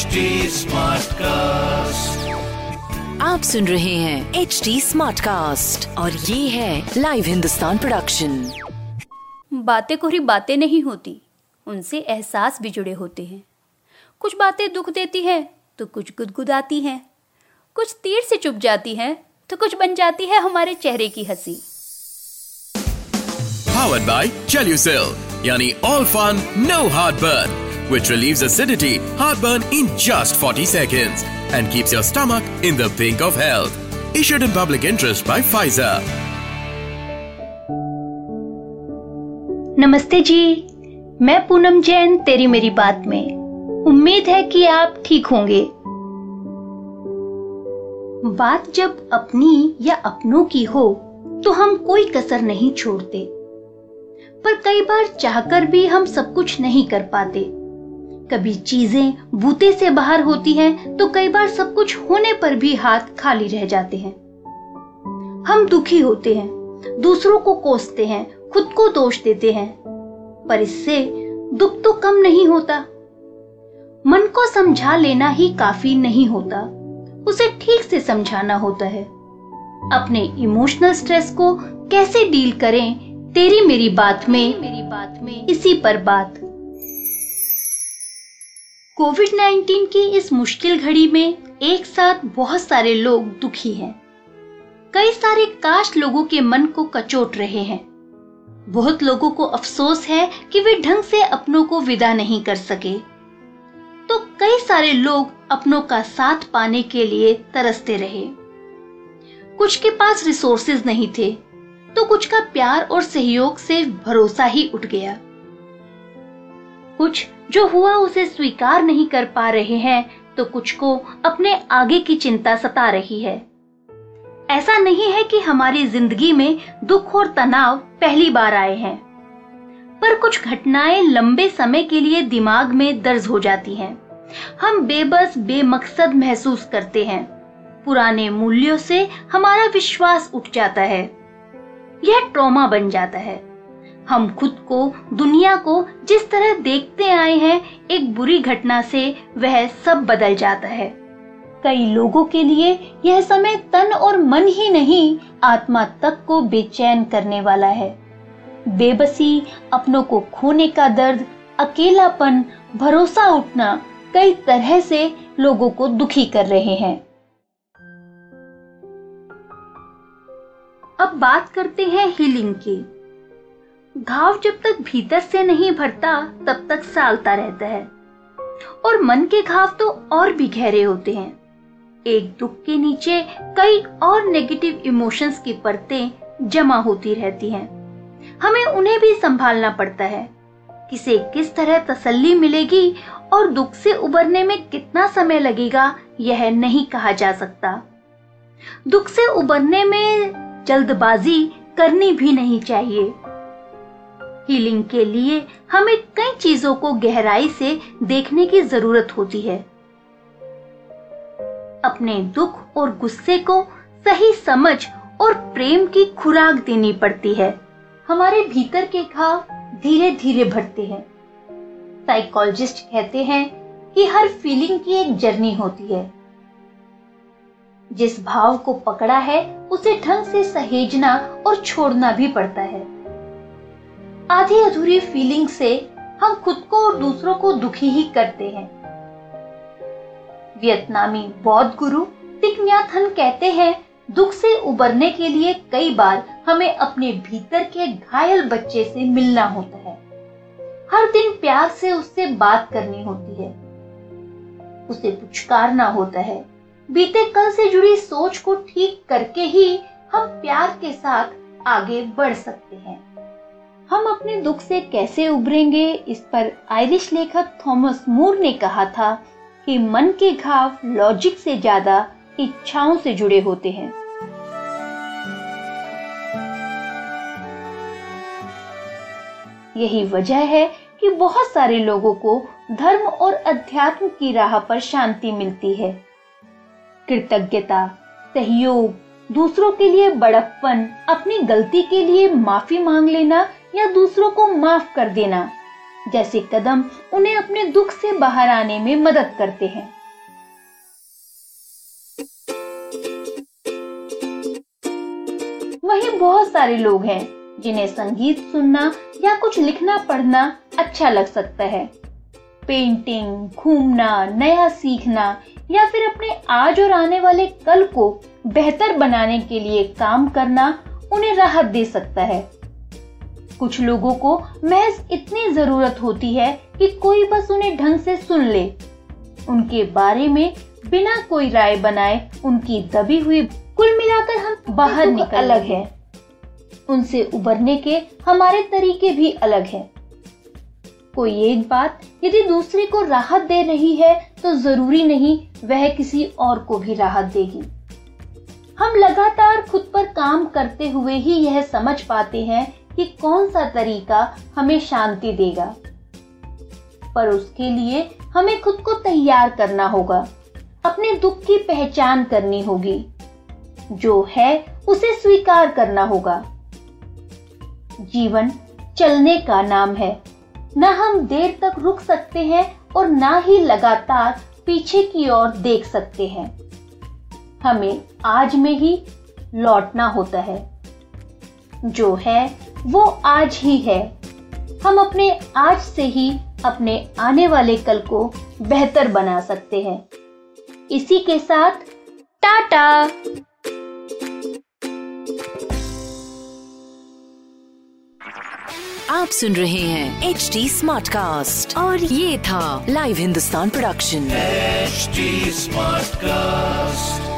HD Smartcast. आप सुन रहे हैं एच डी स्मार्ट कास्ट और ये है लाइव हिंदुस्तान प्रोडक्शन बातें कोरी बातें नहीं होती उनसे एहसास भी जुड़े होते हैं। कुछ बातें दुख देती हैं तो कुछ गुदगुदाती हैं। कुछ तीर से चुप जाती हैं तो कुछ बन जाती है हमारे चेहरे की हँसी। Powered by Chelucil, yani all fun, no heartburn, which relieves acidity, heartburn in just 40 seconds and keeps your stomach in the pink of health. Issued in public interest by Pfizer. नमस्ते जी मैं पूनम जैन तेरी मेरी बात में उम्मीद है कि आप ठीक होंगे बात जब अपनी या अपनों की हो तो हम कोई कसर नहीं छोड़ते पर कई बार चाहकर भी हम सब कुछ नहीं कर पाते कभी चीज़ें बूते से बाहर होती हैं तो कई बार सब कुछ होने पर भी हाथ खाली रह जाते हैं। हम दुखी होते हैं, दूसरों को कोसते हैं, खुद को दोष देते हैं, पर इससे दुख तो कम नहीं होता। मन को समझा लेना ही काफ़ी नहीं होता, उसे ठीक से समझाना होता है। अपने इमोशनल स्ट्रेस को कैसे डील करें, तेरी मेरी बात में मेरी बात में इसी पर बात। कोविड 19 की इस मुश्किल घड़ी में एक साथ बहुत सारे लोग दुखी हैं। कई सारे काश लोगों के मन को कचोट रहे हैं। बहुत लोगों को अफसोस है कि वे ढंग से अपनों को विदा नहीं कर सके। तो कई सारे लोग अपनों का साथ पाने के लिए तरसते रहे। कुछ के पास रिसोर्सेज नहीं थे तो कुछ का प्यार और सहयोग से भरोसा ही उठ गया। कुछ जो हुआ उसे स्वीकार नहीं कर पा रहे हैं तो कुछ को अपने आगे की चिंता सता रही है। ऐसा नहीं है कि हमारी ज़िंदगी में दुख और तनाव पहली बार आए हैं, पर कुछ घटनाएँ लंबे समय के लिए दिमाग में दर्ज हो जाती हैं। हम बेबस, बेमकसद महसूस करते हैं। पुराने मूल्यों से हमारा विश्वास उठ जाता है। यह ट्रॉमा बन जाता है। हम खुद को, दुनिया को जिस तरह देखते आए हैं, एक बुरी घटना से वह सब बदल जाता है। कई लोगों के लिए यह समय तन और मन ही नहीं, आत्मा तक को बेचैन करने वाला है। बेबसी अपनों को खोने का दर्द, अकेलापन, भरोसा उठना, कई तरह से लोगों को दुखी कर रहे हैं। अब बात करते हैं हीलिंग की। घाव जब तक भीतर से नहीं भरता, तब तक सालता रहता है। और मन के घाव तो और भी गहरे होते हैं। एक दुख के नीचे कई और नेगेटिव इमोशंस की परतें जमा होती रहती हैं। हमें उन्हें भी संभालना पड़ता है। किसे किस तरह तसल्ली मिलेगी और दुख से उबरने में कितना समय लगेगा, यह नहीं कहा जा सकता। दुख से उबरने में जल्दबाजी करनी भी नहीं चाहिए। हीलिंग के लिए हमें कई चीज़ों को गहराई से देखने की ज़रूरत होती है। अपने दुख और गुस्से को सही समझ और प्रेम की खुराक देनी पड़ती है। हमारे भीतर के घाव धीरे धीरे भरते हैं। साइकोलॉजिस्ट कहते हैं कि हर फीलिंग की एक जर्नी होती है। जिस भाव को पकड़ा है, उसे ढंग से सहेजना और छोड़ना भी पड़ता है। आधी अधूरी फीलिंग से हम खुद को और दूसरों को दुखी ही करते हैं। वियतनामी बौद्ध गुरु तिकन्याथन कहते हैं, दुख से उबरने के लिए कई बार हमें अपने भीतर के घायल बच्चे से मिलना होता है। हर दिन प्यार से उससे बात करनी होती है। उसे पुचकारना होता है। बीते कल से जुड़ी सोच को ठीक करके ही हम प्यार के साथ आगे बढ़ सकते हैं। हम अपने दुख से कैसे उभरेंगे? इस पर आयरिश लेखक थॉमस मूर ने कहा था कि मन के घाव लॉजिक से ज़्यादा इच्छाओं से जुड़े होते हैं। यही वजह है कि बहुत सारे लोगों को धर्म और अध्यात्म की राह पर शांति मिलती है। कृतज्ञता, सहयोग, दूसरों के लिए बड़प्पन, अपनी गलती के लिए माफ़ी मांग लेना या दूसरों को माफ़ कर देना। जैसे कदम उन्हें अपने दुख से बाहर आने में मदद करते हैं। वहीं बहुत सारे लोग हैं जिन्हें संगीत सुनना या कुछ लिखना पढ़ना अच्छा लग सकता है। पेंटिंग, घूमना, नया सीखना या फिर अपने आज और आने वाले कल को बेहतर बनाने के लिए काम करना उन्हें राहत दे सकता है। कुछ लोगों को महज इतनी ज़रूरत होती है कि कोई बस उन्हें ढंग से सुन ले। उनके बारे में बिना कोई राय बनाए उनकी दबी हुई कुल मिलाकर हम बाहर निकल अलग है। उनसे उबरने के हमारे तरीके भी अलग हैं। कोई एक बात यदि दूसरे को राहत दे रही है तो ज़रूरी नहीं वह किसी और को भी राहत देगी। हम लगातार खुद पर काम करते हुए ही यह समझ पाते हैं कि कौन सा तरीका हमें शांति देगा। पर उसके लिए हमें खुद को तैयार करना होगा। अपने दुख की पहचान करनी होगी। जो है, उसे स्वीकार करना होगा। जीवन चलने का नाम है। न हम देर तक रुक सकते हैं और ना ही लगातार पीछे की ओर देख सकते हैं। हमें आज में ही लौटना होता है। जो है वो आज ही है। हम अपने आज से ही अपने आने वाले कल को बेहतर बना सकते हैं। इसी के साथ टाटा! आप सुन रहे हैं एच डी स्मार्ट कास्ट और ये था live Hindustan production H smartcast